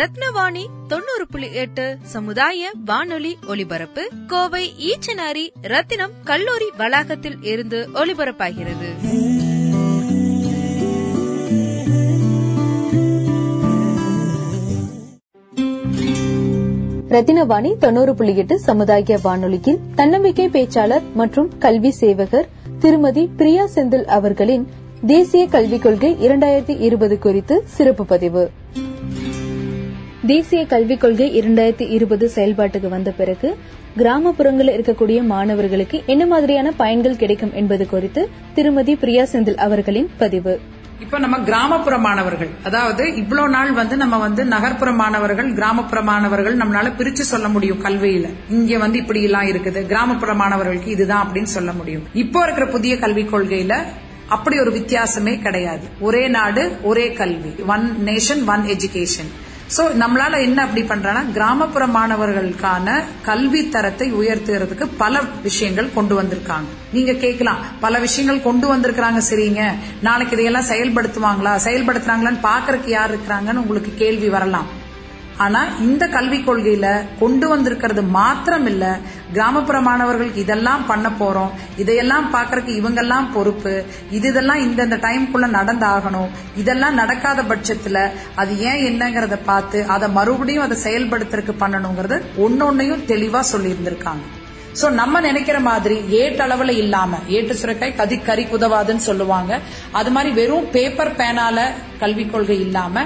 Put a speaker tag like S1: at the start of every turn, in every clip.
S1: ரத்னவாணி
S2: தொண்ணூறு புள்ளி எட்டு சமுதாய வானொலி ஒலிபரப்பு கோவை ஈச்சனாரி ரத்தினம் கல்லூரி வளாகத்தில் இருந்து ஒலிபரப்பாகிறது.
S3: ரத்தினவாணி தொண்ணூறு புள்ளி எட்டு சமுதாய வானொலியில் தன்னம்பிக்கை பேச்சாளர் மற்றும் கல்வி சேவகர் திருமதி பிரியா செந்தில் அவர்களின் தேசிய கல்விக் கொள்கை இரண்டாயிரத்தி இருபது குறித்து சிறப்பு பதிவு. தேசிய கல்விக் கொள்கை இரண்டாயிரத்தி இருபது செயல்பாட்டுக்கு வந்த பிறகு கிராமப்புறங்களில் இருக்கக்கூடிய மாணவர்களுக்கு என்ன மாதிரியான பயன்கள் கிடைக்கும் என்பது குறித்து திருமதி பிரியா செந்தில் அவர்களின் பதிவு.
S4: இப்ப நம்ம கிராமப்புற மாணவர்கள் அதாவது இவ்வளவு நாள் வந்து நம்ம வந்து நகர்ப்புற மாணவர்கள் கிராமப்புற மாணவர்கள் நம்மளால பிரிச்சு சொல்ல முடியும் கல்வியில. இங்க வந்து இப்படி எல்லாம் இருக்குது கிராமப்புற மாணவர்களுக்கு இதுதான் அப்படின்னு சொல்ல முடியும். இப்போ இருக்கிற புதிய கல்விக் கொள்கையில அப்படி ஒரு வித்தியாசமே கிடையாது. ஒரே நாடு ஒரே கல்வி. One nation one education so நம்மளால என்ன அப்படி பண்றோம்னா கிராமப்புற மாணவர்களுக்கான கல்வி தரத்தை உயர்த்துறதுக்கு பல விஷயங்கள் கொண்டு வந்திருக்காங்க. நீங்க கேட்கலாம் பல விஷயங்கள் கொண்டு வந்திருக்கிறாங்க சரிங்க. நாளைக்கு இதையெல்லாம் செயல்படுத்துவாங்களா? செயல்படுத்துறாங்களான்னு பாக்குறதுக்கு யார் இருக்கிறாங்கன்னு உங்களுக்கு கேள்வி வரலாம். ஆனா இந்த கல்விக் கொள்கையில கொண்டு வந்திருக்கிறது மாத்திரம் இல்ல கிராமப்புற மாணவர்களுக்கு இதெல்லாம் பண்ண போறோம். இதையெல்லாம் பாக்குறதுக்கு இவங்கெல்லாம் பொறுப்பு. இது இதெல்லாம் இந்தந்த டைம்குள்ள நடந்தாகணும். இதெல்லாம் நடக்காத பட்சத்துல அது ஏன் என்னங்கறத பார்த்து அதை மறுபடியும் அதை செயல்படுத்துறதுக்கு பண்ணணுங்கிறது ஒன்னொன்னையும் தெளிவா சொல்லியிருந்திருக்காங்க. சோ நம்ம நினைக்கிற மாதிரி ஏட்டளவுல இல்லாம ஏட்டு சுரக்காய் கதி கறி குதவாதுன்னு சொல்லுவாங்க. அது மாதிரி வெறும் பேப்பர் பேனால கல்விக் கொள்கை இல்லாம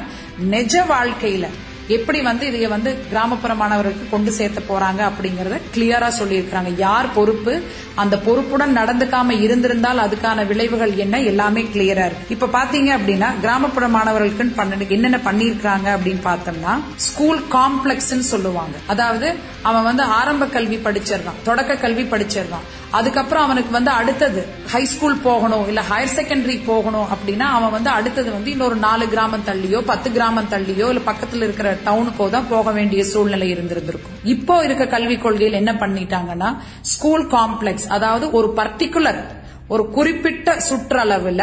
S4: நெஜ வாழ்க்கையில எப்படி வந்து இதை வந்து கிராமப்புற மாணவர்களுக்கு கொண்டு சேர்த்த போறாங்க அப்படிங்கறத கிளியரா சொல்லியிருக்கிறாங்க. யார் பொறுப்பு? அந்த பொறுப்புடன் நடந்துக்காம இருந்திருந்தால் அதுக்கான விளைவுகள் என்ன? எல்லாமே கிளியரா இருக்கு. இப்ப பாத்தீங்க அப்படின்னா கிராமப்புற மாணவர்களுக்கு பண்ண என்னென்ன பண்ணிருக்காங்க அப்படின்னு பார்த்தோம்னா ஸ்கூல் காம்ப்ளெக்ஸ் சொல்லுவாங்க. அதாவது அவன் வந்து ஆரம்ப கல்வி படிச்சிடறான் தொடக்க கல்வி படிச்சிடறான் அதுக்கப்புறம் அவனுக்கு வந்து அடுத்தது ஹை ஸ்கூல் போகணும் இல்ல ஹையர் செகண்டரி போகணும் அப்படின்னா அவன் வந்து அடுத்தது வந்து இன்னொரு நாலு கிராமம் தள்ளியோ பத்து கிராமம் தள்ளியோ இல்ல பக்கத்துல இருக்கிற டவுனுக்கோ தான் போக வேண்டிய சூழ்நிலை இருந்திருந்திருக்கும். இப்போ இருக்க கல்விக் கொள்கையில் என்ன பண்ணிட்டாங்கன்னா ஸ்கூல் காம்ப்ளெக்ஸ் அதாவது ஒரு பர்டிகுலர் ஒரு குறிப்பிட்ட சுற்றளவுல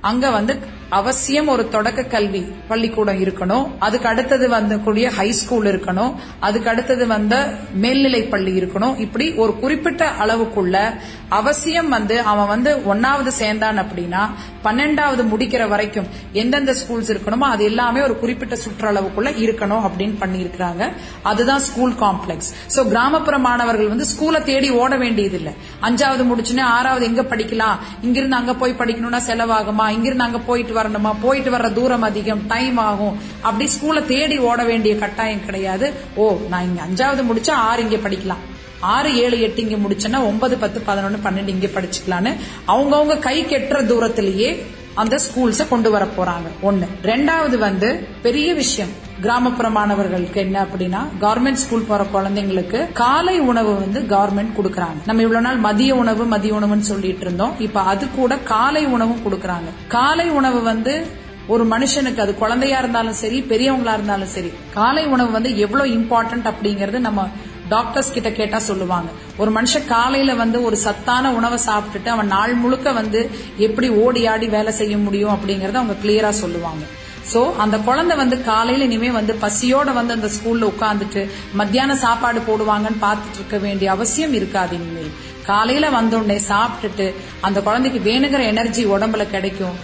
S4: அங்க வந்து அவசியம் ஒரு தொடக்க கல்வி பள்ளிக்கூடம் இருக்கணும். அதுக்கு அடுத்தது வந்து கூடிய ஹை ஸ்கூல் இருக்கணும். அதுக்கு அடுத்தது வந்த மேல்நிலை பள்ளி இருக்கணும். இப்படி ஒரு குறிப்பிட்ட அளவுக்குள்ள அவசியம் வந்து அவன் வந்து ஒன்னாவது சேர்ந்தான் அப்படின்னா பன்னெண்டாவது முடிக்கிற வரைக்கும் எந்தெந்த ஸ்கூல்ஸ் இருக்கணுமோ அது எல்லாமே ஒரு குறிப்பிட்ட சுற்றளவுக்குள்ள இருக்கணும் அப்படின்னு பண்ணியிருக்கிறாங்க. அதுதான் ஸ்கூல் காம்ப்ளெக்ஸ் சோ கிராமப்புற மாணவர்கள் வந்து ஸ்கூலை தேடி ஓட வேண்டியதில்லை. அஞ்சாவது முடிச்சுன்னு ஆறாவது எங்க படிக்கலாம்? இங்கிருந்து அங்க போய் படிக்கணும்னா செலவாகுமா? இங்கிருந்து அங்க போயிட்டு வரணுமா? போயிட்டு வர்ற தூரம் அதிகம் டைம் ஆகும். அப்படி ஸ்கூலை தேடி ஓட வேண்டிய கட்டாயம் கிடையாது. ஓ நான் இங்க அஞ்சாவது முடிச்சா ஆறு இங்க படிக்கலாம். ஆறு ஏழு எட்டு இங்க முடிச்சேன்னா ஒன்பது பத்து பதினொன்னு பன்னெண்டு இங்க படிச்சுக்கலான்னு அவங்கவுங்க கை கெட்டுற தூரத்திலேயே அந்த ஸ்கூல்ஸ கொண்டு வர போறாங்க. ஒண்ணு. ரெண்டாவது வந்து பெரிய விஷயம். கிராமப்புற மாணவர்களுக்கு என்ன அப்படின்னா கவர்மெண்ட் ஸ்கூல் போற குழந்தைங்களுக்கு காலை உணவு வந்து கவர்மெண்ட் கொடுக்கறாங்க. நம்ம இவ்வளவு நாள் மதிய உணவு மதிய உணவுன்னு சொல்லிட்டு இருந்தோம். இப்ப அது கூட காலை உணவும் கொடுக்கறாங்க. காலை உணவு வந்து ஒரு மனுஷனுக்கு அது குழந்தையா இருந்தாலும் சரி பெரியவங்களா இருந்தாலும் சரி காலை உணவு வந்து எவ்வளவு இம்பார்ட்டன்ட் அப்படிங்கறது நம்ம டாக்டர்ஸ் கிட்ட கேட்டா சொல்லுவாங்க. ஒரு மனுஷன் காலையில வந்து ஒரு சத்தான உணவை சாப்பிட்டுட்டு அவன் நாள் முழுக்க வந்து எப்படி ஓடி ஆடி வேலை செய்ய முடியும் அப்படிங்கறத அவங்க கிளியரா சொல்லுவாங்க. சோ அந்த குழந்தை வந்து காலையில இனிமே வந்து பசியோட வந்து அந்த ஸ்கூல்ல உட்காந்துட்டு மத்தியான சாப்பாடு போடுவாங்கன்னு பாத்துட்டு இருக்க வேண்டிய அவசியம் இருக்காது இனிமேல். காலையில வந்தோடனே சாப்பிட்டுட்டு அந்த குழந்தைக்கு வேணுங்கிற எனர்ஜி உடம்புல கிடைக்கும்.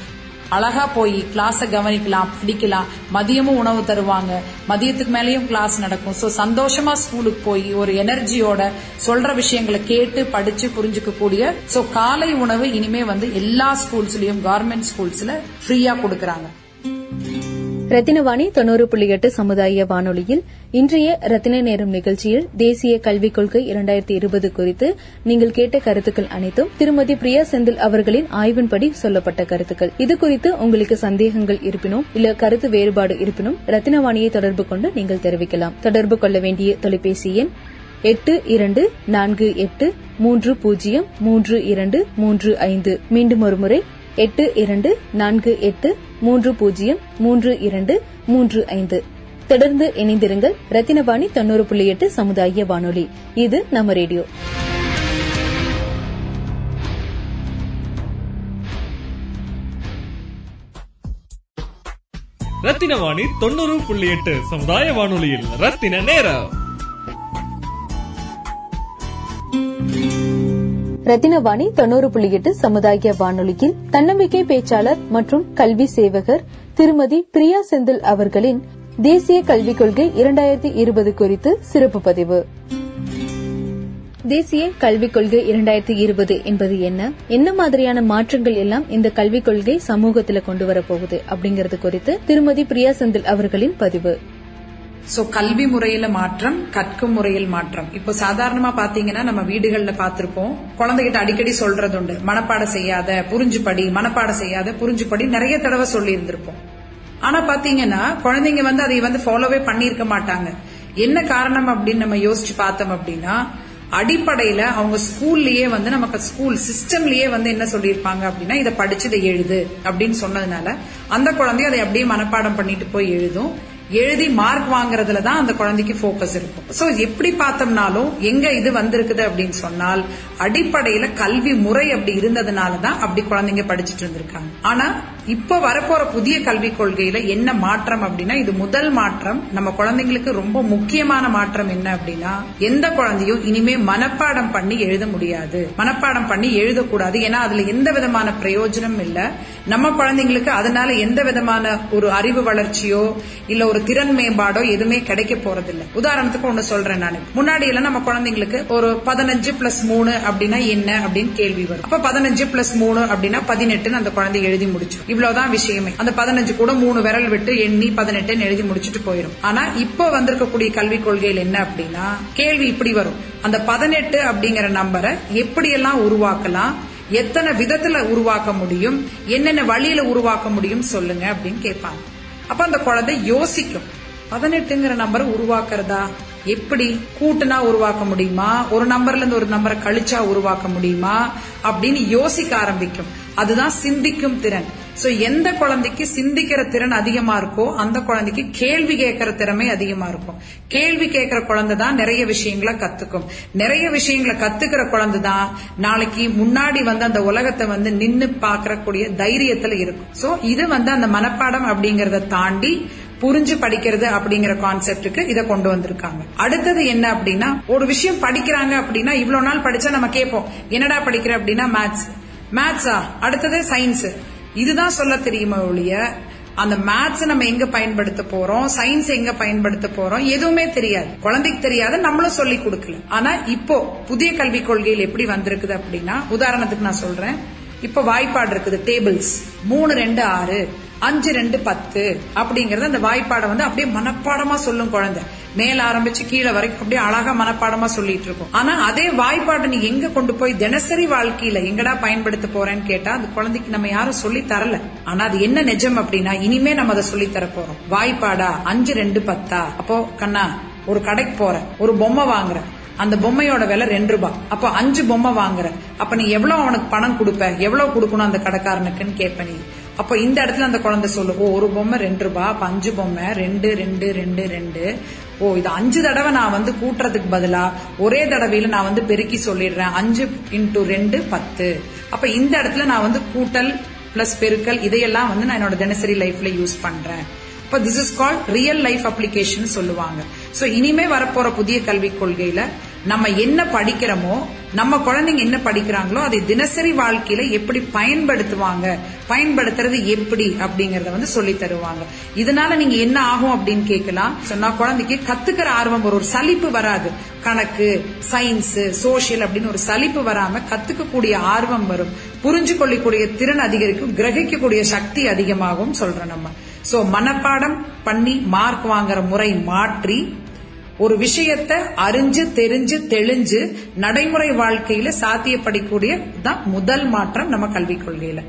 S4: அழகா போய் கிளாஸ கவனிக்கலாம் படிக்கலாம். மதியமும் உணவு தருவாங்க. மதியத்துக்கு மேலேயும் கிளாஸ் நடக்கும். சோ சந்தோஷமா ஸ்கூலுக்கு போய் ஒரு எனர்ஜியோட சொல்ற விஷயங்களை கேட்டு படிச்சு புரிஞ்சுக்க கூடிய சோ காலை உணவு இனிமே வந்து எல்லா ஸ்கூல்ஸ்லயும் கவர்மெண்ட் ஸ்கூல்ஸ்ல ஃப்ரீயா கொடுக்கறாங்க.
S3: ரத்தினவாணி தொண்ணூறு புள்ளி எட்டு சமுதாய வானொலியில் இன்றைய ரத்தின நேரம் நிகழ்ச்சியில் தேசிய கல்விக் கொள்கை இரண்டாயிரத்தி இருபது குறித்து நீங்கள் கேட்ட கருத்துக்கள் அனைத்தும் திருமதி பிரியா செந்தில் அவர்களின் ஆய்வின்படி சொல்லப்பட்ட கருத்துக்கள். இது குறித்து உங்களுக்கு சந்தேகங்கள் இருப்பினும் இல்ல கருத்து வேறுபாடு இருப்பினும் ரத்தினவாணியை தொடர்பு கொண்டு நீங்கள் தெரிவிக்கலாம். தொடர்பு கொள்ள வேண்டிய தொலைபேசி எண் எட்டு இரண்டு நான்கு எட்டு மூன்று பூஜ்ஜியம் மூன்று இரண்டு மூன்று ஐந்து. மீண்டும் ஒருமுறை எட்டு இரண்டு நான்கு எட்டு மூன்று பூஜ்ஜியம் மூன்று இரண்டு மூன்று ஐந்து. தொடர்ந்து இணைந்திருங்கள் ரத்தினவாணி தொண்ணூறு புள்ளி எட்டு சமுதாய வானொலி. இது நம்ம ரேடியோ.
S5: ரத்தின வாணி தொண்ணூறு புள்ளி எட்டு சமுதாய வானொலியில் ரத்தின நேரம்.
S3: ரத்தினவாணி தொண்ணூறு புள்ளி எட்டு சமுதாய வானொலியில் தன்னம்பிக்கை பேச்சாளர் மற்றும் கல்வி சேவகர் திருமதி பிரியா செந்தில் அவர்களின் தேசிய கல்விக் கொள்கை இரண்டாயிரத்தி இருபது குறித்து சிறப்பு பதிவு. தேசிய கல்விக் கொள்கை இரண்டாயிரத்தி இருபது என்பது என்ன? என்ன மாதிரியான மாற்றங்கள் எல்லாம் இந்த கல்விக் கொள்கை சமூகத்தில் கொண்டு வரப்போகுது அப்படிங்கறது குறித்து திருமதி பிரியா செந்தில் அவர்களின் பதிவு.
S4: சோ கல்வி முறையில மாற்றம் கற்கும் முறையில் மாற்றம். இப்போ சாதாரணமா பாத்தீங்கன்னா நம்ம வீடுகள்ல பாத்திருப்போம். குழந்தைகிட்ட அடிக்கடி சொல்றது உண்டு மனப்பாடம் செய்யாத புரிஞ்சு படி மனப்பாடம் செய்யாத புரிஞ்சு படி நிறைய தடவை சொல்லி இருந்திருப்போம் ஆனா பாத்தீங்கன்னா குழந்தைங்க வந்து அதை வந்து ஃபாலோவே பண்ணியிருக்க மாட்டாங்க. என்ன காரணம் அப்படின்னு நம்ம யோசிச்சு பார்த்தோம் அப்படின்னா அடிப்படையில அவங்க ஸ்கூல்லயே வந்து நமக்கு ஸ்கூல் சிஸ்டம்லயே வந்து என்ன சொல்லியிருப்பாங்க அப்படின்னா இதை படிச்சு இதை எழுது அப்படின்னு சொன்னதுனால அந்த குழந்தைய அதை அப்படியே மனப்பாடம் பண்ணிட்டு போய் எழுதும். எழுதி மார்க் வாங்குறதுல தான் அந்த குழந்தைக்கு போக்கஸ் இருக்கும். சோ எப்படி பார்த்தோம்னாலும் எங்க இது வந்திருக்குது அப்படின்னு சொன்னால் அடிப்படையில கல்வி முறை அப்படி இருந்ததுனால தான் அப்படி குழந்தைங்க படிச்சுட்டு இருந்திருக்காங்க. ஆனா இப்ப வரப்போற புதிய கல்விக் கொள்கையில என்ன மாற்றம் அப்படின்னா இது முதல் மாற்றம். நம்ம குழந்தைங்களுக்கு ரொம்ப முக்கியமான மாற்றம் என்ன அப்படின்னா எந்த குழந்தையும் இனிமே மனப்பாடம் பண்ணி எழுத முடியாது. மனப்பாடம் பண்ணி எழுதக்கூடாது. ஏன்னா அதுல எந்த விதமான பிரயோஜனம் இல்ல. நம்ம குழந்தைங்களுக்கு அதனால எந்த விதமான ஒரு அறிவு வளர்ச்சியோ இல்ல ஒரு திறன் மேம்பாடோ எதுவுமே கிடைக்க போறதில்ல. உதாரணத்துக்கு ஒண்ணு சொல்றேன் நான். முன்னாடி எல்லாம் நம்ம குழந்தைங்களுக்கு ஒரு பதினஞ்சு பிளஸ் மூணு அப்படின்னா என்ன அப்படின்னு கேள்வி வரும். அப்ப பதினஞ்சு பிளஸ் மூணு அப்படின்னா பதினெட்டுன்னு அந்த குழந்தை எழுதி முடிச்சு இவ்வளவுதான் விஷயமே. அந்த பதினஞ்சு கூட மூணு விரல் விட்டு எண்ணி பதினெட்டுன்னு எழுதி முடிச்சுட்டு போயிடும் ஆனா இப்போ வந்திருக்கக்கூடிய கல்விக் கொள்கையில் என்ன அப்படின்னா கேள்வி இப்படி வரும். அந்த பதினெட்டு அப்படிங்கிற நம்பரை எப்படியெல்லாம் உருவாக்கலாம்? எத்தனை விதத்துல உருவாக்க முடியும்? என்னென்ன வழியில உருவாக்க முடியும் சொல்லுங்க அப்படின்னு கேட்பாங்க. அப்ப அந்த குழந்தை யோசிக்கும். பதினெட்டுங்கிற நம்பரை உருவாக்குறதா? எப்படி? கூட்டுனா உருவாக்க முடியுமா? ஒரு நம்பர்ல இருந்து ஒரு நம்பரை கழிச்சா உருவாக்க முடியுமா? அப்படின்னு யோசிக்க ஆரம்பிக்கும். அதுதான் சிந்திக்கும் திறன். சோ எந்த குழந்தைக்கு சிந்திக்கிற திறன் அதிகமா இருக்கோ அந்த குழந்தைக்கு கேள்வி கேட்கிற திறமை அதிகமா இருக்கும். கேள்வி கேட்கிற குழந்தை தான் நிறைய விஷயங்களை கத்துக்கும். நிறைய விஷயங்களை கத்துக்கிற குழந்தை தான் நாளைக்கு முன்னாடி வந்து அந்த உலகத்தை வந்து நின்னு பாக்கக்கூடிய தைரியத்துல இருக்கும். சோ இது வந்து அந்த மனப்பாடம் அப்படிங்கறத தாண்டி புரிஞ்சு படிக்கிறது அப்படிங்கிற கான்செப்டுக்கு இதை கொண்டு வந்திருக்காங்க. அடுத்தது என்ன அப்படின்னா ஒரு விஷயம் படிக்கிறாங்க அப்படின்னா இவ்வளவு நாள் படிச்சா நம்ம கேட்போம். என்னடா படிக்கிற அப்படின்னா மேத்ஸ் மேத்ஸா அடுத்தது சயின்ஸ் இதுதான் சொல்ல தெரியுமா ஒழிய? அந்த மேத்ஸ் நம்ம எங்க பயன்படுத்த போறோம்? சயின்ஸ் எங்க பயன்படுத்த போறோம்? எதுவுமே தெரியாது. குழந்தைக்கு தெரியாது நம்மளும் சொல்லி கொடுக்கல. ஆனா இப்போ புதிய கல்விக் கொள்கையில் எப்படி வந்திருக்குது அப்படின்னா உதாரணத்துக்கு நான் சொல்றேன். இப்ப வாய்ப்பாடு இருக்குது. டேபிள்ஸ் மூணு ரெண்டு ஆறு. அஞ்சு ரெண்டு பத்து. அப்படிங்கறத அந்த வாய்ப்பாடை வந்து அப்படியே மனப்பாடமா சொல்லும் குழந்தை. மேல ஆரம்பிச்சு கீழே வரைக்கும் அப்படியே அழகா மனப்பாடமா சொல்லிட்டு இருக்கும். ஆனா அதே வாய்ப்பாட்டை நீ எங்க கொண்டு போய் தினசரி வாழ்க்கையில எங்கடா பயன்படுத்த போறேன்னு கேட்டா அந்த குழந்தைக்கு நம்ம யாரும் சொல்லி தரல. ஆனா அது என்ன நிஜம் அப்படின்னா இனிமே நம்ம அதை சொல்லி தர போறோம். வாய்ப்பாடா? அஞ்சு ரெண்டு பத்தா? அப்போ கண்ணா ஒரு கடைக்கு போற ஒரு பொம்மை வாங்குற. அந்த பொம்மையோட விலை ரெண்டு ரூபாய் அப்போ அஞ்சு பொம்மை வாங்குற. அப்ப நீ எவ்வளவு அவனுக்கு பணம் கொடுப்ப? எவ்வளவு கொடுக்கணும் அந்த கடைக்காரனுக்குன்னு கேட்ப நீ. அப்போ இந்த இடத்துல அந்த குழந்தை சொல்லுவோம் ஒரு பொம்மை ரெண்டு ரூபாய் அப்ப அஞ்சு பொம்மை ரெண்டு ரெண்டு ரெண்டு ரெண்டு. ஓ இது அஞ்சு தடவை நான் வந்து கூட்டுறதுக்கு பதிலா ஒரே தடவையில நான் வந்து பெருக்கி சொல்லிடுறேன். அஞ்சு இன்டூ ரெண்டு பத்து. அப்ப இந்த இடத்துல நான் வந்து கூட்டல் பிளஸ் பெருக்கல் இதையெல்லாம் வந்து நான் என்னோட தினசரி லைஃப்ல யூஸ் பண்றேன். இப்போ this is called real life application சொல்லுவாங்க. சோ இனிமே வரப்போற புதிய கல்விக் கொள்கையில நம்ம என்ன படிக்கிறோமோ நம்ம குழந்தைங்க என்ன படிக்கிறாங்களோ அதை தினசரி வாழ்க்கையில எப்படி பயன்படுத்துவாங்க? பயன்படுத்துறது எப்படி அப்படிங்கறத வந்து சொல்லி தருவாங்க. இதனால நீங்க என்ன ஆகும் அப்படின்னு கேட்கலாம். சொன்னா குழந்தைக்கு கத்துக்கிற ஆர்வம் வரும் ஒரு சலிப்பு வராது. கணக்கு சயின்ஸ் சோசியல் அப்படின்னு ஒரு சலிப்பு வராம கத்துக்கக்கூடிய ஆர்வம் வரும். புரிஞ்சு கொள்ளக்கூடிய திறன் அதிகரிக்கும். கிரகிக்கக்கூடிய சக்தி அதிகமாகும் சொல்றோம் நம்ம. சோ மனப்பாடம் பண்ணி மார்க் வாங்குற முறை மாற்றி ஒரு விஷயத்தை அறிஞ்சு தெரிஞ்சு தெளிஞ்சு நடைமுறை வாழ்க்கையில சாத்தியப்படக்கூடிய தான் முதல் மாற்றம் நம்ம கல்விக் கொள்கையில.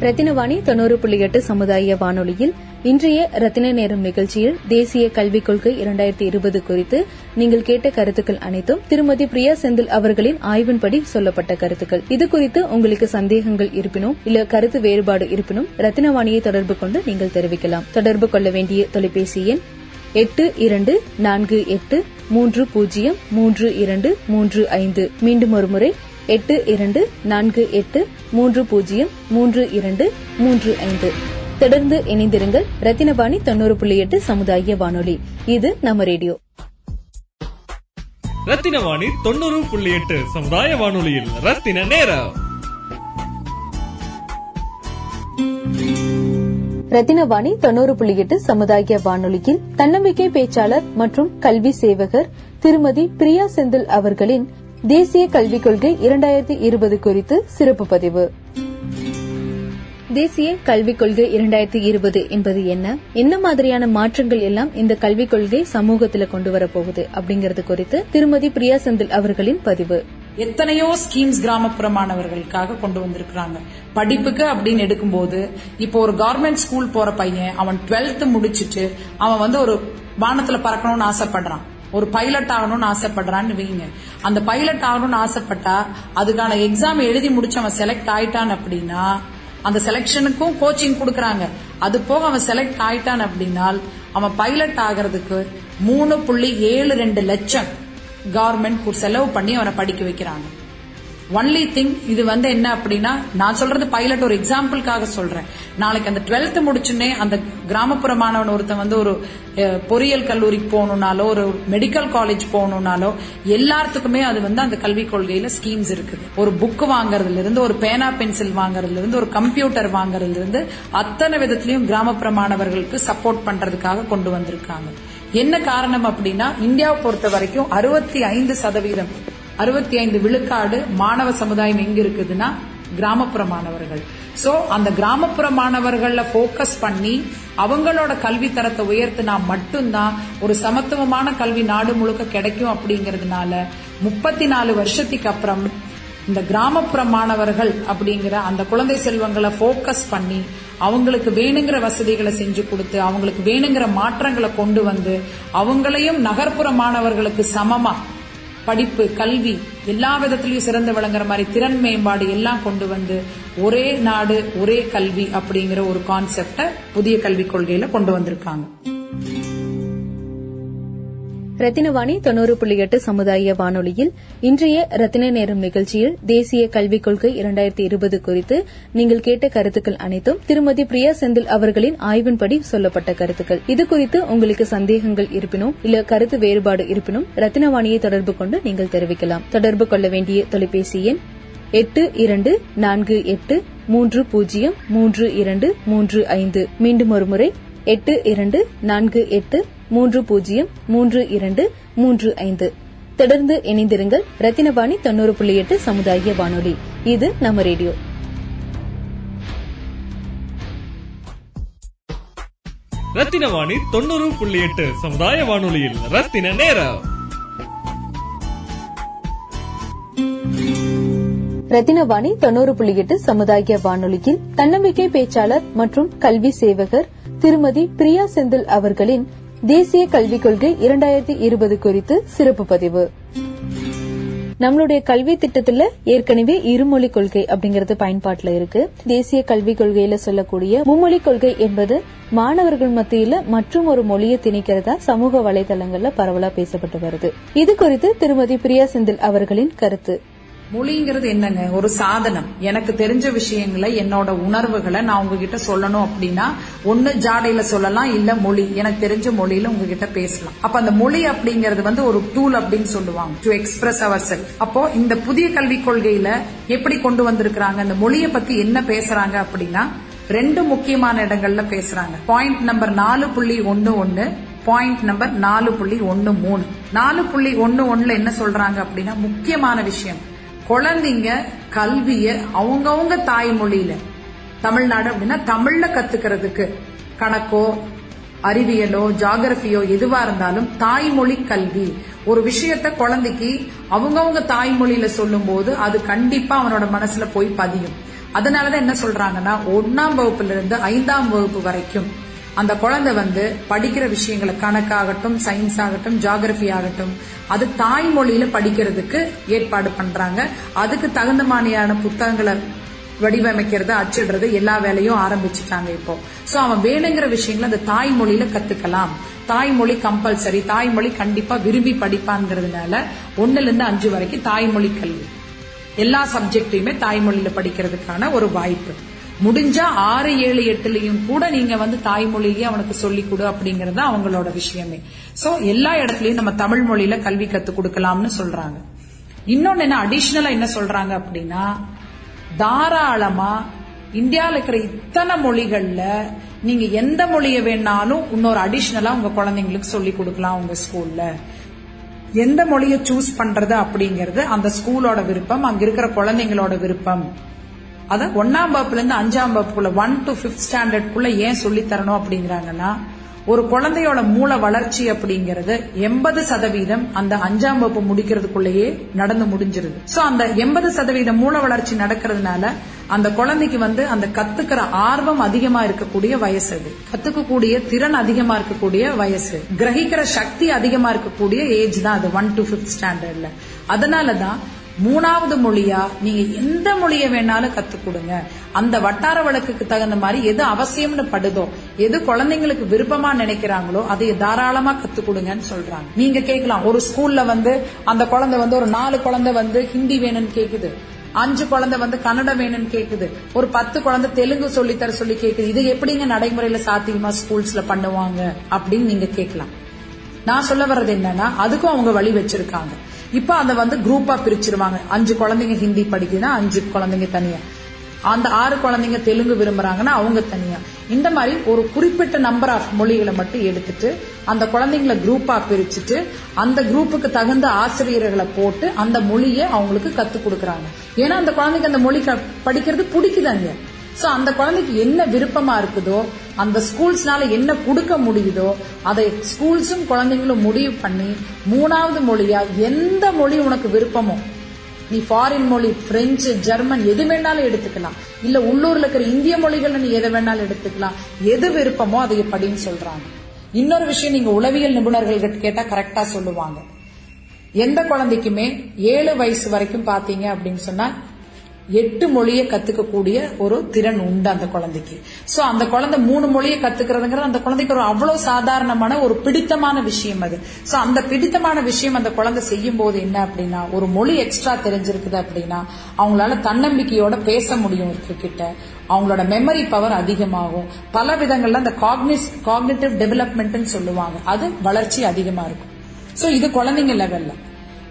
S3: ரத்தினவாணி தொண்ணூறு புள்ளி எட்டு சமுதாய வானொலியில் இன்றைய ரத்தின நேரம் நிகழ்ச்சியில் தேசிய கல்விக் கொள்கை இரண்டாயிரத்தி இருபது குறித்து நீங்கள் கேட்ட கருத்துக்கள் அனைத்தும் திருமதி பிரியா செந்தில் அவர்களின் ஆய்வின்படி சொல்லப்பட்ட கருத்துக்கள். இது குறித்து உங்களுக்கு சந்தேகங்கள் இருப்பினும் இல்ல கருத்து வேறுபாடு இருப்பினும் ரத்தினவாணியை தொடர்பு கொண்டு நீங்கள் தெரிவிக்கலாம். தொடர்பு கொள்ள வேண்டிய தொலைபேசி எண் எட்டு இரண்டு நான்கு எட்டு மூன்று பூஜ்ஜியம் மூன்று இரண்டு மூன்று ஐந்து. மீண்டும் ஒருமுறை எட்டு இரண்டு நான்கு எட்டு மூன்று பூஜ்ஜியம் மூன்று இரண்டு மூன்று ஐந்து. தொடர்ந்து இணைந்திருங்கள் ரத்தினபாணி தொண்ணூறு புள்ளி எட்டு சமுதாய வானொலி. இது நம்ம ரேடியோ.
S5: ரத்தினவாணி தொண்ணூறு புள்ளி எட்டு சமுதாய வானொலியில் ரத்தின நேரம்.
S3: ரத்தினவாணி தொண்ணூறு புள்ளி எட்டு சமுதாய வானொலியில் தன்னம்பிக்கை பேச்சாளர் மற்றும் கல்வி சேவகர் திருமதி பிரியா செந்தில் அவர்களின் தேசிய கல்விக் கொள்கை இரண்டாயிரத்தி இருபது குறித்து சிறப்பு பதிவு. தேசிய கல்விக் கொள்கை இரண்டாயிரத்தி இருபது என்பது என்ன? என்ன மாதிரியான மாற்றங்கள் எல்லாம் இந்த கல்விக் கொள்கை சமூகத்தில் கொண்டு வரப்போகுது அப்படிங்கறது குறித்து திருமதி பிரியா செந்தில் அவர்களின் பதிவு.
S4: எத்தனையோ ஸ்கீம்ஸ் கிராமப்புற மாணவர்களுக்காக கொண்டு வந்திருக்கிறாங்க. படிப்புக்கு அப்படின்னு எடுக்கும்போது இப்போ ஒரு கவர்மெண்ட் ஸ்கூல் போற பையன் அவன் 12th முடிச்சிட்டு அவன் வந்து ஒரு வானத்துல பறக்கணும்னு ஆசைப்படுறான். ஒரு பைலட் ஆகணும்னு ஆசைப்படுறான்னு வைங்க. அந்த பைலட் ஆகணும்னு ஆசைப்பட்டா அதுக்கான எக்ஸாம் எழுதி முடிச்சு அவன் செலக்ட் ஆயிட்டான் அப்படின்னா அந்த செலெக்ஷனுக்கும் கோச்சிங் கொடுக்கறாங்க. அது போக அவன் செலக்ட் ஆயிட்டான் அப்படின்னா அவன் பைலட் ஆகிறதுக்கு மூணு புள்ளி ஏழு ரெண்டு லட்சம் கவர்மெண்ட் செலவு பண்ணி அவனை படிக்க வைக்கிறாங்க. ஒன்லி திங் இது வந்து என்ன அப்படின்னா நான் சொல்றது பைலட் ஒரு எக்ஸாம்பிளுக்காக சொல்றேன். நாளைக்கு அந்த டுவெல்த் முடிச்சுன்னே அந்த கிராமப்புற மாணவன் ஒருத்தன் வந்து ஒரு பொறியியல் கல்லூரிக்கு போகணும்னாலோ ஒரு மெடிக்கல் காலேஜ் போகணும்னாலோ எல்லாத்துக்குமே அது வந்து அந்த கல்விக் கொள்கையில ஸ்கீம்ஸ் இருக்குது. ஒரு புக் வாங்குறதுல இருந்து ஒரு பேனா பென்சில் வாங்குறதுல இருந்து ஒரு கம்ப்யூட்டர் வாங்குறதுல இருந்து அத்தனை விதத்திலையும் கிராமப்புற மாணவர்களுக்கு சப்போர்ட் பண்றதுக்காக கொண்டு வந்திருக்காங்க. என்ன காரணம் அப்படின்னா இந்தியாவை பொறுத்த வரைக்கும் அறுபத்தி ஐந்து சதவீதம் அறுபத்தி ஐந்து விழுக்காடு மாணவ சமுதாயம் எங்க இருக்குதுன்னா கிராமப்புற மாணவர்கள். சோ அந்த கிராமப்புற மாணவர்கள போக்கஸ் பண்ணி அவங்களோட கல்வி தரத்தை உயர்த்தினா மட்டும்தான் ஒரு சமத்துவமான கல்வி நாடு முழுக்க கிடைக்கும் அப்படிங்கறதுனால முப்பத்தி நாலு வருஷத்துக்கு அப்புறம் இந்த கிராமப்புற மாணவர்கள் அப்படிங்கிற அந்த குழந்தை செல்வங்களை போக்கஸ் பண்ணி அவங்களுக்கு வேணுங்கிற வசதிகளை செஞ்சு கொடுத்து அவங்களுக்கு வேணுங்கிற மாற்றங்களை கொண்டு வந்து அவங்களையும் நகர்ப்புற மாணவர்களுக்கு சமமா படிப்பு கல்வி எல்லா விதத்திலையும் சிறந்து விளங்குற மாதிரி திறன் மேம்பாடு எல்லாம் கொண்டு வந்து ஒரே நாடு ஒரே கல்வி அப்படிங்கிற ஒரு கான்செப்ட புதிய கல்விக் கொள்கையில கொண்டு வந்திருக்காங்க.
S3: ரத்தினவாணி தொண்ணூறு புள்ளி எட்டு சமுதாய வானொலியில் இன்றைய ரத்தின நேரம் நிகழ்ச்சியில் தேசிய கல்விக் கொள்கை இரண்டாயிரத்தி இருபது குறித்து நீங்கள் கேட்ட கருத்துக்கள் அனைத்தும் திருமதி பிரியா செந்தில் அவர்களின் ஆய்வின்படி சொல்லப்பட்ட கருத்துக்கள். இது குறித்து உங்களுக்கு சந்தேகங்கள் இருப்பினும் இல்ல கருத்து வேறுபாடு இருப்பினும் ரத்தினவாணியை தொடர்பு கொண்டு நீங்கள் தெரிவிக்கலாம். தொடர்பு கொள்ள வேண்டிய தொலைபேசி எண் எட்டு இரண்டு நான்கு எட்டு மூன்று பூஜ்ஜியம் மூன்று இரண்டு மூன்று ஐந்து. மீண்டும் ஒருமுறை எட்டு இரண்டு நான்கு எட்டு மூன்று பூஜ்ஜியம் மூன்று இரண்டு மூன்று ஐந்து. தொடர்ந்து இணைந்திருங்கள் ரத்தினவாணி தொண்ணூறு புள்ளி எட்டு சமுதாய வானொலி. இது நம்ம ரேடியோ.
S5: ரத்தினவாணி தொண்ணூறு புள்ளி எட்டு சமுதாய வானொலியில் ரத்தின நேரம்.
S3: ரத்தினவாணி தொண்ணூறு புள்ளி எட்டு சமுதாய வானொலியில் தன்னம்பிக்கை பேச்சாளர் மற்றும் கல்வி சேவகர் திருமதி பிரியா செந்தில் அவர்களின் தேசிய கல்விக் கொள்கை இரண்டாயிரத்தி இருபது குறித்து சிறப்பு பதிவு. நம்மளுடைய கல்வி திட்டத்துல ஏற்கனவே இருமொழி கொள்கை அப்படிங்கறது பயன்பாட்டுல இருக்கு. தேசிய கல்விக் கொள்கையில சொல்லக்கூடிய மும்மொழி கொள்கை என்பது மாணவர்கள் மத்தியில மற்றும் ஒரு மொழியை திணிக்கிறதா சமூக வலைதளங்கள்ல பரவலா பேசப்பட்டு வருது. இது குறித்து திருமதி பிரியா செந்தில் அவர்களின் கருத்து.
S4: மொழிங்கிறது என்னங்க? ஒரு சாதனம். எனக்கு தெரிஞ்ச விஷயங்களை என்னோட உணர்வுகளை நான் உங்ககிட்ட சொல்லணும் அப்படின்னா ஒன்னு ஜாடையில சொல்லலாம் இல்ல மொழி. எனக்கு தெரிஞ்ச மொழியில உங்ககிட்ட பேசலாம். அப்ப அந்த மொழி அப்படிங்கிறது வந்து ஒரு டூல் அப்படின்னு சொல்லுவாங்க டு எக்ஸ்பிரஸ் அவர் செல்ஃப் அப்போ இந்த புதிய கல்விக் கொள்கையில எப்படி கொண்டு வந்திருக்கிறாங்க அந்த மொழியை பத்தி என்ன பேசுறாங்க அப்படின்னா ரெண்டு முக்கியமான இடங்கள்ல பேசுறாங்க. பாயிண்ட் நம்பர் நாலு புள்ளி ஒன்னு ஒன்னு பாயிண்ட் நம்பர் நாலு புள்ளி ஒன்னு மூணு. நாலு புள்ளி ஒன்னு ஒன்னுல என்ன சொல்றாங்க அப்படின்னா முக்கியமான விஷயம். குழந்தைங்க கல்விய அவங்கவுங்க தாய்மொழியில தமிழ்நாடு அப்படின்னா தமிழ்ல கத்துக்கிறதுக்கு கணக்கோ அறிவியலோ ஜாகிரபியோ எதுவா இருந்தாலும் தாய்மொழி கல்வி. ஒரு விஷயத்த குழந்தைக்கு அவங்கவுங்க தாய்மொழியில சொல்லும் போது அது கண்டிப்பா அவனோட மனசுல போய் பதியும். அதனாலதான் என்ன சொல்றாங்கன்னா ஒன்னாம் வகுப்புல இருந்து ஐந்தாம் வகுப்பு வரைக்கும் அந்த குழந்தை வந்து படிக்கிற விஷயங்களை கணக்காகட்டும் சயின்ஸ் ஆகட்டும் ஜாகிரபி ஆகட்டும் அது தாய்மொழியில படிக்கிறதுக்கு ஏற்பாடு பண்றாங்க. அதுக்கு தகுந்த மாதிரியான புத்தகங்களை வடிவமைக்கிறது அச்சிடுறது எல்லா வேலையும் ஆரம்பிச்சுட்டாங்க இப்போ. சோ அவன் வேணுங்கிற விஷயங்களை அந்த தாய்மொழியில கத்துக்கலாம். தாய்மொழி கம்பல்சரி தாய்மொழி கண்டிப்பா விரும்பி படிப்பாங்கிறதுனால ஒன்னுல இருந்து அஞ்சு வரைக்கும் தாய்மொழி கல்வி. எல்லா சப்ஜெக்டையுமே தாய்மொழியில படிக்கிறதுக்கான ஒரு வாய்ப்பு. முடிஞ்சா ஆறு ஏழு எட்டுலயும் கூட நீங்க வந்து தாய்மொழியிலேயே அவனுக்கு சொல்லிக் கொடு அப்படிங்கறது அவங்களோட விஷயமே. சோ எல்லா இடத்துலயும் நம்ம தமிழ் மொழியில கல்வி கத்து கொடுக்கலாம்னு சொல்றாங்க. இன்னொன்னு என்ன அடிஷனலா என்ன சொல்றாங்க அப்படின்னா தாராளமா இந்தியாவில் இருக்கிற இத்தனை மொழிகள்ல நீங்க எந்த மொழியை வேணாலும் இன்னொரு அடிஷனலா உங்க குழந்தைங்களுக்கு சொல்லி கொடுக்கலாம் உங்க ஸ்கூல்ல எந்த மொழியை சூஸ் பண்றது அப்படிங்கறது அந்த ஸ்கூலோட விருப்பம் அங்க இருக்கிற குழந்தைங்களோட விருப்பம். அதான் ஒன்னாம் வகுப்புல இருந்து அஞ்சாம் வகுப்புக்குள்ள ஒன் டு பிப்த் ஸ்டாண்டர்ட்குள்ள ஏன் சொல்லி தரணும் அப்படிங்கிறாங்கன்னா ஒரு குழந்தையோட மூல வளர்ச்சி அப்படிங்கறது எண்பது சதவீதம் அந்த அஞ்சாம் வகுப்பு முடிக்கிறதுக்குள்ளேயே நடந்து முடிஞ்சிருது. சோ அந்த எண்பது சதவீதம் மூல வளர்ச்சி நடக்கிறதுனால அந்த குழந்தைக்கு வந்து அந்த கத்துக்கிற ஆர்வம் அதிகமா இருக்கக்கூடிய வயசு அது. கத்துக்கக்கூடிய திறன் அதிகமா இருக்கக்கூடிய வயசு. கிரகிக்கிற சக்தி அதிகமா இருக்கக்கூடிய ஏஜ் தான் அது ஒன் டு பிப்த் ஸ்டாண்டர்ட்ல அதனாலதான் மூணாவது மொழியா? நீங்க எந்த மொழியை வேணாலும் கத்துக் கொடுங்க அந்த வட்டார வழக்குக்கு தகுந்த மாதிரி எது அவசியம்னு படுதோ எது குழந்தைங்களுக்கு விருப்பமா நினைக்கிறாங்களோ அதை தாராளமா கத்துக் கொடுங்கன்னு சொல்றாங்க. நீங்க கேட்கலாம் ஒரு ஸ்கூல்ல வந்து அந்த குழந்தை வந்து ஒரு நாலு குழந்தை வந்து ஹிந்தி வேணும்னு கேக்குது. அஞ்சு குழந்தை வந்து கன்னடம் வேணும்னு கேக்குது. ஒரு பத்து குழந்தை தெலுங்கு சொல்லித்தர சொல்லி கேக்குது. இது எப்படிங்க நடைமுறையில சாத்தியமா ஸ்கூல்ஸ்ல பண்ணுவாங்க அப்படின்னு நீங்க கேட்கலாம். நான் சொல்ல வர்றது என்னன்னா அதுக்கும் அவங்க வழி வச்சிருக்காங்க. இப்ப அதை வந்து குரூப்பா பிரிச்சிருவாங்க. அஞ்சு குழந்தைங்க ஹிந்தி படிக்குதுன்னா அஞ்சு குழந்தைங்க தனியா. அந்த ஆறு குழந்தைங்க தெலுங்கு விரும்புறாங்கன்னா அவங்க தனியா. இந்த மாதிரி ஒரு குறிப்பிட்ட நம்பர் ஆஃப் மொழிகளை மட்டும் எடுத்துட்டு அந்த குழந்தைங்களை குரூப்பா பிரிச்சுட்டு அந்த குரூப்புக்கு தகுந்த ஆசிரியர்களை போட்டு அந்த மொழியை அவங்களுக்கு கத்துக் கொடுக்கறாங்க. ஏன்னா அந்த குழந்தைங்க அந்த மொழி க- படிக்கிறது பிடிக்குதாங்க. சோ அந்த குழந்தைக்கு என்ன விருப்பமா இருக்குதோ அந்த ஸ்கூல்ஸ்னால என்ன கொடுக்க முடியுதோ அதை ஸ்கூல்ஸும் குழந்தைங்களும் முடிவு பண்ணி மூணாவது மொழியா எந்த மொழி உனக்கு விருப்பமோ நீ ஃபாரின் மொழி பிரெஞ்சு ஜெர்மன் எது வேணாலும் எடுத்துக்கலாம். இல்ல உள்ளூர்ல இருக்கிற இந்திய மொழிகள்ல நீ எதை வேணாலும் எடுத்துக்கலாம். எது விருப்பமோ அதை படின்னு சொல்றாங்க. இன்னொரு விஷயம் நீங்க உளவியல் நிபுணர்கள் கேட்டா கரெக்டா சொல்லுவாங்க. எந்த குழந்தைக்குமே ஏழு வயசு வரைக்கும் பாத்தீங்க அப்படின்னு சொன்னா எட்டு மொழியை கத்துக்கக்கூடிய ஒரு திறன் உண்டு அந்த குழந்தைக்கு. சோ அந்த குழந்தை மூணு மொழியை கத்துக்கிறதுங்கிறது அந்த குழந்தைக்கு ஒரு அவ்வளவு சாதாரணமான ஒரு பிடித்தமான விஷயம் அது. சோ அந்த பிடித்தமான விஷயம் அந்த குழந்தை செய்யும் போது என்ன அப்படின்னா ஒரு மொழி எக்ஸ்ட்ரா தெரிஞ்சிருக்குது அப்படின்னா அவங்களால தன்னம்பிக்கையோட பேச முடியும் கிட்ட அவங்களோட மெமரி பவர் அதிகமாகும். பல விதங்கள்ல அந்த காக்னிஸ் காக்னிட்டிவ் டெவலப்மெண்ட்னு சொல்லுவாங்க. அது வளர்ச்சி அதிகமா இருக்கும். சோ இது குழந்தைங்க லெவல்ல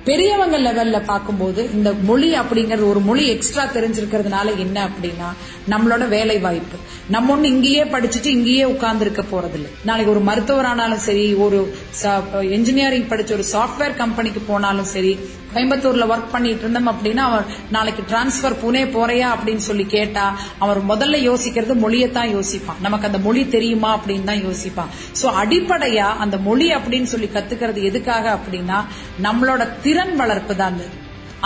S4: பெரியவங்க லெவல்ல பார்க்கும்போது இந்த மொழி அப்படிங்கறது ஒரு மொழி எக்ஸ்ட்ரா தெரிஞ்சிருக்கிறதுனால என்ன அப்படின்னா நம்மளோட வேலை வாய்ப்பு நம்ம ஒண்ணு இங்கேயே படிச்சுட்டு இங்கேயே உட்கார்ந்து இருக்க போறதில்லை. நாளைக்கு ஒரு மருத்துவர் ஆனாலும் சரி ஒரு இன்ஜினியரிங் படிச்ச ஒரு சாஃப்ட்வேர் கம்பெனிக்கு போனாலும் சரி கோயம்புத்தூர்ல ஒர்க் பண்ணிட்டு இருந்தோம் அப்படின்னா அவன் நாளைக்கு டிரான்ஸ்பர் புனே போறையா அப்படின்னு சொல்லி கேட்டா அவர் முதல்ல யோசிக்கிறது மொழியத்தான் யோசிப்பான். நமக்கு அந்த மொழி தெரியுமா அப்படின்னு தான் யோசிப்பான். சோ அடிப்படையா அந்த மொழி அப்படின்னு சொல்லி கத்துக்கிறது எதுக்காக அப்படின்னா நம்மளோட திறன் வளர்ப்பு தான்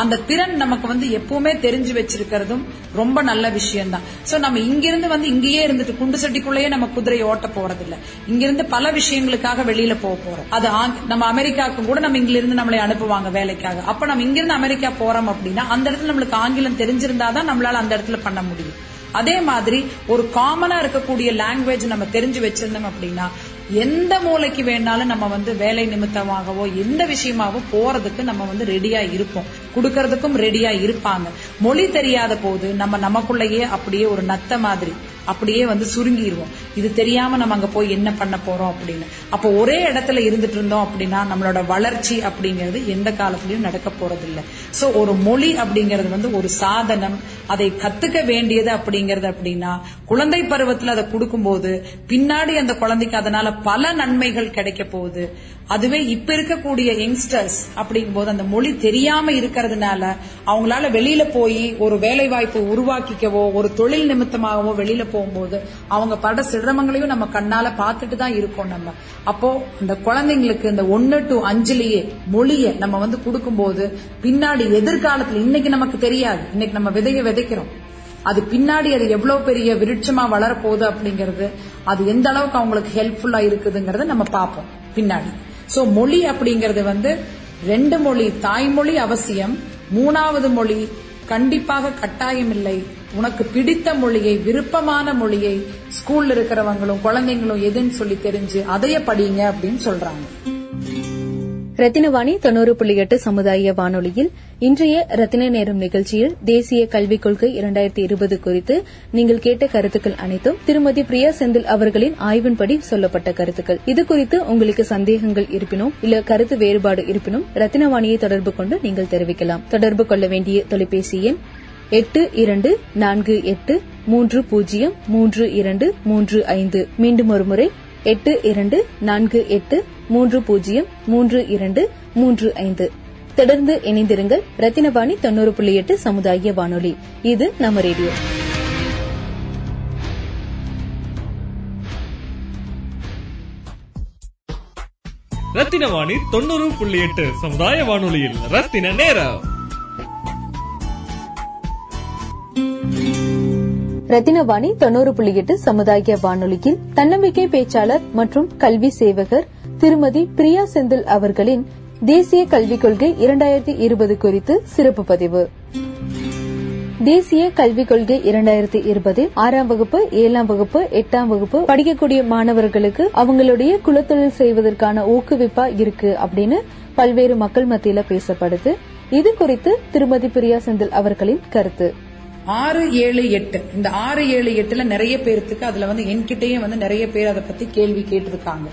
S4: அந்த திறன் நமக்கு வந்து எப்பவுமே தெரிஞ்சு வச்சிருக்கிறதும் ரொம்ப நல்ல விஷயம் தான் சோ நம்ம இங்கிருந்து வந்து இங்கேயே இருந்துட்டு குண்டு செட்டிக்குள்ளேயே நம்ம குதிரையை ஓட்ட போறது இல்ல இங்கிருந்து பல விஷயங்களுக்காக வெளியில போக போறோம். அது ஆங்- நம்ம அமெரிக்காவுக்கும் கூட நம்ம இங்கிருந்து நம்மளை அனுப்புவாங்க வேலைக்காக. அப்ப நம்ம இங்கிருந்து அமெரிக்கா போறோம் அப்படின்னா அந்த இடத்துல நம்மளுக்கு ஆங்கிலம் தெரிஞ்சிருந்தாதான் நம்மளால அந்த இடத்துல பண்ண முடியும். அதே மாதிரி ஒரு காமனா இருக்கக்கூடிய லாங்குவேஜ் நம்ம தெரிஞ்சு வச்சிருந்தோம் அப்படின்னா எந்த மூலைக்கு வேணாலும் நம்ம வந்து வேலை நிமித்தமாகவோ எந்த விஷயமாகவோ போறதுக்கு நம்ம வந்து ரெடியா இருப்போம். கொடுக்கறதுக்கும் ரெடியா இருப்பாங்க. மொழி தெரியாத போது நம்ம நமக்குள்ளேயே அப்படியே ஒரு நத்த மாதிரி அப்படியே வந்து சுருங்கிடுவோம் இது தெரியாம நம்ம அங்க போய் என்ன பண்ண போறோம் அப்படின்னு. அப்போ ஒரே இடத்துல இருந்துட்டு இருந்தோம் அப்படின்னா நம்மளோட வளர்ச்சி அப்படிங்கிறது எந்த காலத்திலயும் நடக்க போறதில்லை. சோ ஒரு மொழி அப்படிங்கிறது வந்து ஒரு சாதனம். அதை கத்துக்க வேண்டியது அப்படிங்கிறது அப்படின்னா குழந்தை பருவத்துல அதை கொடுக்கும்போது பின்னாடி அந்த குழந்தைக்கு அதனால பல நன்மைகள் கிடைக்க போகுது. அதுவே இப்ப இருக்கக்கூடிய யங்ஸ்டர்ஸ் அப்படிங்கும் போது அந்த மொழி தெரியாம இருக்கிறதுனால அவங்களால வெளியில போய் ஒரு வேலை வாய்ப்பு உருவாக்கிக்கவோ ஒரு தொழில் நிமித்தமாகவோ வெளியில போகும்போது அவங்க பட சிரமங்களையும் நம்ம கண்ணால பார்த்துட்டு தான் இருக்கோம் நம்ம. அப்போ அந்த குழந்தைங்களுக்கு இந்த ஒன்னு டு அஞ்சுலயே மொழியை நம்ம வந்து கொடுக்கும்போது பின்னாடி எதிர்காலத்துல இன்னைக்கு நமக்கு தெரியாது. இன்னைக்கு நம்ம விதைய விதைக்கிறோம். அது பின்னாடி அது எவ்வளவு பெரிய விருட்சமா வளரப்போகுது அப்படிங்கறது அது எந்த அளவுக்கு அவங்களுக்கு ஹெல்ப்ஃபுல்லா இருக்குதுங்கறத நம்ம பார்ப்போம் பின்னாடி. சோ மொழி அப்படிங்கறது வந்து ரெண்டு மொழி தாய்மொழி அவசியம். மூணாவது மொழி கண்டிப்பாக கட்டாயம் இல்லை உனக்கு பிடித்த மொழியை விருப்பமான மொழியை ஸ்கூல்ல இருக்கிறவங்களும் குழந்தைங்களும் எதுன்னு சொல்லி தெரிஞ்சு அதைய படிங்க அப்படின்னு சொல்றாங்க.
S3: ரத்தினவாணி தொண்ணூறு புள்ளி எட்டு சமுதாய வானொலியில் இன்றைய ரத்தின நேரம் நிகழ்ச்சியில் தேசிய கல்விக் கொள்கை இரண்டாயிரத்தி இருபது குறித்து நீங்கள் கேட்ட கருத்துக்கள் அனைத்தும் திருமதி பிரியா செந்தில் அவர்களின் ஆய்வின்படி சொல்லப்பட்ட கருத்துக்கள். இது குறித்து உங்களுக்கு சந்தேகங்கள் இருப்பினும் இல்ல கருத்து வேறுபாடு இருப்பினும் ரத்தினவாணியை தொடர்பு கொண்டு நீங்கள் தெரிவிக்கலாம். தொடர்பு கொள்ள வேண்டிய தொலைபேசி எண் எட்டு இரண்டு நான்கு எட்டு மூன்று பூஜ்ஜியம் மூன்று இரண்டு மூன்று ஐந்து. மீண்டும் ஒருமுறை எட்டு இரண்டு நான்கு எட்டு மூன்று பூஜ்ஜியம் மூன்று இரண்டு மூன்று ஐந்து. தொடர்ந்து இணைந்திருங்கள் ரத்தினவாணி தொண்ணூறு புள்ளி எட்டு சமுதாய வானொலி. இது நம்ம ரேடியோ.
S5: ரத்தின வாணி தொண்ணூறு புள்ளி எட்டு சமுதாய வானொலியில் ரத்தின நேரம்.
S3: ரத்தினவாணி தொண்ணூறு புள்ளி எட்டு சமுதாய வானொலியில் தன்னம்பிக்கை பேச்சாளர் மற்றும் கல்வி சேவகர் திருமதி பிரியா செந்தில் அவர்களின் தேசிய கல்விக் கொள்கை இரண்டாயிரத்தி இருபது குறித்து சிறப்பு பதிவு. தேசிய கல்விக் கொள்கை இரண்டாயிரத்தி இருபது ஆறாம் வகுப்பு ஏழாம் வகுப்பு எட்டாம் வகுப்பு படிக்கக்கூடிய மாணவர்களுக்கு அவங்களுடைய குலத்தொழில் செய்வதற்கான ஊக்குவிப்பா இருக்கு அப்படின்னு பல்வேறு மக்கள் மத்தியில பேசப்படுது. இது குறித்து திருமதி பிரியா செந்தில் அவர்களின் கருத்து.
S4: ஆறு ஏழு எட்டு. இந்த ஆறு ஏழு எட்டுல நிறைய பேர்த்துக்கு அதுல வந்து என்கிட்டயே வந்து நிறைய பேர் அதை பத்தி கேள்வி கேட்டிருக்காங்க.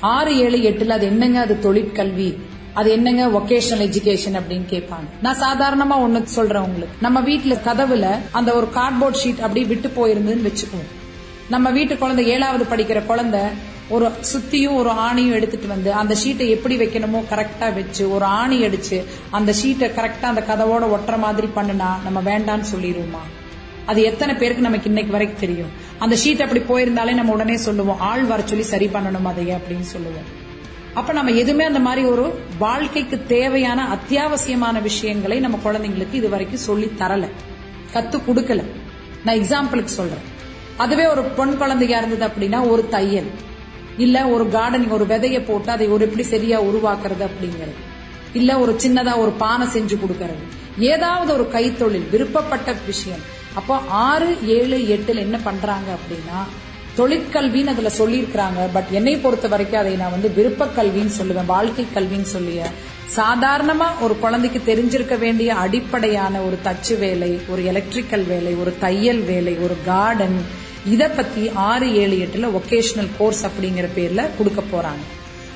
S4: ஆறு ஏழு எட்டுல அது என்னங்க அது தொழிற்கல்வி? அது என்னங்க ஒகேஷனல் எஜுகேஷன் அப்படின்னு கேட்பாங்க. நான் சாதாரணமா ஒண்ணு சொல்றேன் உங்களுக்கு. நம்ம வீட்டுல கதவுல அந்த ஒரு கார்ட்போர்ட் ஷீட் அப்படி விட்டு போயிருந்ததுன்னு வச்சுக்குவோம் நம்ம வீட்டு குழந்தை ஏழாவது படிக்கிற குழந்தை ஒரு சுத்தியும் ஒரு ஆணியும் எடுத்துட்டு வந்து அந்த ஷீட்டை எப்படி வைக்கணுமோ கரெக்டா வச்சு ஒரு ஆணி அடிச்சு அந்த ஷீட்டை கரெக்டா அந்த கதவோட ஒட்டுற மாதிரி பண்ணுனா நம்ம வேண்டான்னு சொல்லிடுவோமா அது எத்தனை பேருக்கு நமக்கு இன்னைக்கு வரைக்கும் தெரியும்? அந்த ஷீட் அப்படி போயிருந்தாலே நம்ம உடனே சொல்லுவோம் ஆள் வர சொல்லி சரி பண்ணணும் அதையே அப்படின்னு சொல்லுவோம். அப்ப நம்ம எதுவுமே அந்த மாதிரி ஒரு வாழ்க்கைக்கு தேவையான அத்தியாவசியமான விஷயங்களை நம்ம குழந்தைங்களுக்கு இது வரைக்கும் சொல்லி தரல. கத்து கொடுக்கல. நான் எக்ஸாம்பிளுக்கு சொல்றேன். அதுவே ஒரு பொன் குழந்தையா இருந்தது அப்படின்னா ஒரு தையல். இல்ல ஒரு கார்டனிங் ஒரு விதைய போட்டு அதை ஒரு எப்படி சரியா உருவாக்குறது அப்படிங்கிறது. இல்ல ஒரு சின்னதா ஒரு பானை செஞ்சு கொடுக்கறது. ஏதாவது ஒரு கைத்தொழில் விருப்பப்பட்ட விஷயம். அப்போ ஆறு ஏழு எட்டுல என்ன பண்றாங்க அப்படின்னா தொழிற்கல்வின்னு அதுல சொல்லியிருக்கிறாங்க. பட் என்னை பொறுத்த வரைக்கும் அதை நான் வந்து விருப்ப கல்வின்னு சொல்லுவேன் வாழ்க்கை கல்வின்னு சொல்லிய. சாதாரணமா ஒரு குழந்தைக்கு தெரிஞ்சிருக்க வேண்டிய அடிப்படையான ஒரு தச்சு வேலை ஒரு எலக்ட்ரிக்கல் வேலை ஒரு தையல் வேலை ஒரு கார்டன் இதை பத்தி ஆறு ஏழு எட்டுல ஒகேஷனல் கோர்ஸ் அப்படிங்கிற பேர்ல கொடுக்க போறாங்க.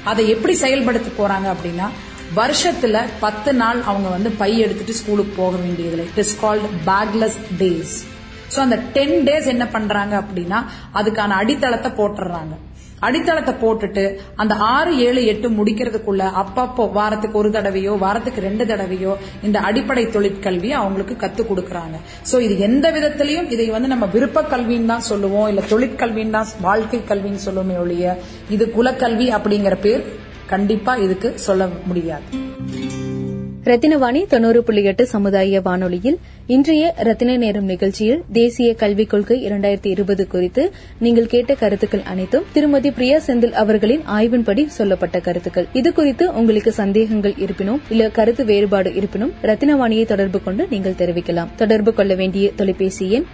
S4: அதை எப்படி செயல்படுத்த போறாங்க அப்படின்னா வருஷத்துல பத்து நாள் அவங்க வந்து பை எடுத்துட்டு ஸ்கூலுக்கு போக வேண்டியதில்லை. It is called bagless days so அந்த டென் டேஸ் என்ன பண்றாங்க அப்படின்னா அதுக்கான அடித்தளத்தை போட்டுறாங்க அடித்தளத்தை போட்டுட்டு அந்த ஆறு ஏழு எட்டு முடிக்கிறதுக்குள்ள அப்பப்போ வாரத்துக்கு ஒரு தடவையோ வாரத்துக்கு ரெண்டு தடவையோ இந்த அடிப்படை தொழிற்கல்வி அவங்களுக்கு கத்துக் கொடுக்கறாங்க. சோ இது எந்த விதத்திலையும் இதை வந்து நம்ம விருப்ப கல்வின்னு தான் சொல்லுவோம் இல்ல தொழிற்கல்வின்னு தான் வாழ்க்கை கல்வின்னு சொல்லுவோமே ஒழிய இது குலக்கல்வி அப்படிங்கிற பேர் கண்டிப்பா இதுக்கு சொல்ல முடியாது.
S3: ரத்தினவாணி தொண்ணூறு புள்ளி எட்டு சமுதாய வானொலியில் இன்றைய ரத்தின நேரம் நிகழ்ச்சியில் தேசிய கல்விக் கொள்கை இரண்டாயிரத்தி இருபது குறித்து நீங்கள் கேட்ட கருத்துக்கள் அனைத்தும் திருமதி பிரியா செந்தில் அவர்களின் ஆய்வின்படி சொல்லப்பட்ட கருத்துக்கள். இது குறித்து உங்களுக்கு சந்தேகங்கள் இருப்பினும் இல்ல கருத்து வேறுபாடு இருப்பினும் ரத்தினவாணியை தொடர்பு கொண்டு நீங்கள் தெரிவிக்கலாம். தொடர்பு கொள்ள வேண்டிய தொலைபேசி எண்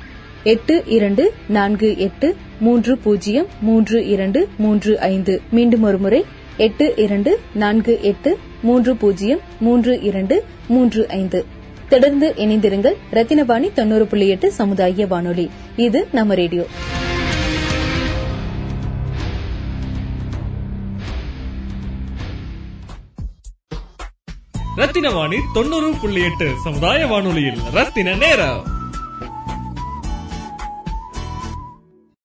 S3: எட்டு இரண்டு நான்கு எட்டு மூன்று பூஜ்ஜியம் மூன்று இரண்டு மூன்று ஐந்து. மீண்டும் ஒருமுறை எட்டு இரண்டு நான்கு எட்டு மூன்று பூஜ்ஜியம் மூன்று இரண்டு மூன்று ஐந்து. தொடர்ந்து இணைந்திருங்கள் ரத்தினவாணி தொண்ணூறு புள்ளி எட்டு சமுதாய வானொலி. இது நம்ம ரேடியோ.
S5: ரத்தின வாணி தொண்ணூறு புள்ளி எட்டு சமுதாய வானொலியில் ரத்தின நேரம்.